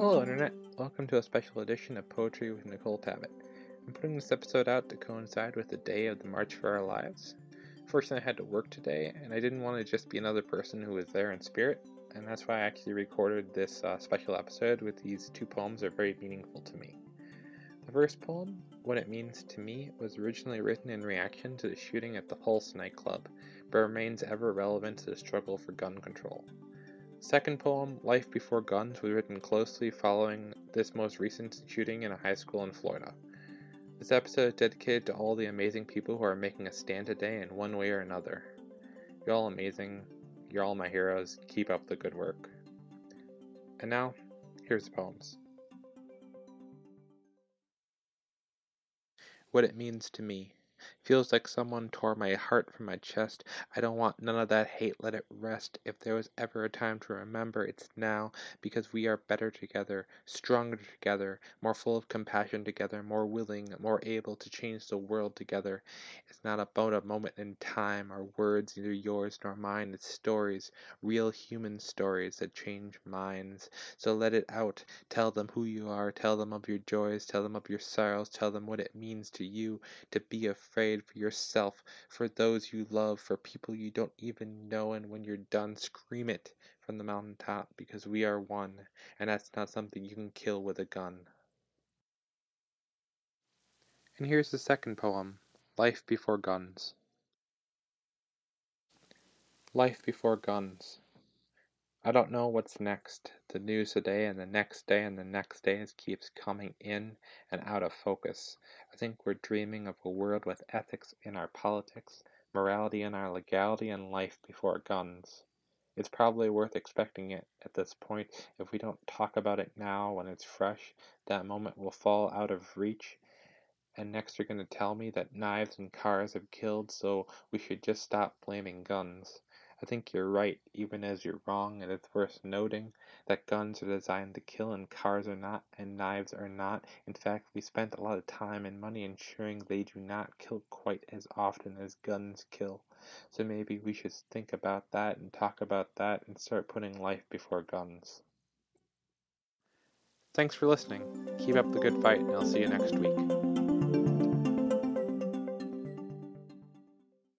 Hello, Internet. Welcome to a special edition of Poetry with Nicole Tabbitt. I'm putting this episode out to coincide with the day of the March for Our Lives. Fortunately, I had to work today, and I didn't want to just be another person who was there in spirit, and that's why I actually recorded this uh, special episode with these two poems that are very meaningful to me. The first poem, What It Means to Me, was originally written in reaction to the shooting at the Pulse nightclub, but remains ever relevant to the struggle for gun control. Second poem, Life Before Guns, was written closely following this most recent shooting in a high school in Florida. This episode is dedicated to all the amazing people who are making a stand today in one way or another. You're all amazing. You're all my heroes. Keep up the good work. And now, here's the poems. What it means to me. Feels like someone tore my heart from my chest. I don't want none of that hate, let it rest. If there was ever a time to remember, it's now, because we are better together, stronger together, more full of compassion together, more willing, more able to change the world together. It's not about a moment in time or words, neither yours nor mine. It's stories, real human stories that change minds. So let it out. Tell them who you are, tell them of your joys, tell them of your sorrows, tell them what it means to you to be a afraid for yourself, for those you love, for people you don't even know, and when you're done, scream it from the mountaintop because we are one, and that's not something you can kill with a gun. And here's the second poem Life Before Guns. Life Before Guns. I don't know what's next. The news today and the next day and the next day keeps coming in and out of focus. I think we're dreaming of a world with ethics in our politics, morality in our legality, and life before guns. It's probably worth expecting it at this point. If we don't talk about it now when it's fresh, that moment will fall out of reach. And next you're going to tell me that knives and cars have killed, so we should just stop blaming guns. I think you're right, even as you're wrong, and it's worth noting that guns are designed to kill and cars are not, and knives are not. In fact, we spent a lot of time and money ensuring they do not kill quite as often as guns kill. So maybe we should think about that and talk about that and start putting life before guns. Thanks for listening. Keep up the good fight, and I'll see you next week.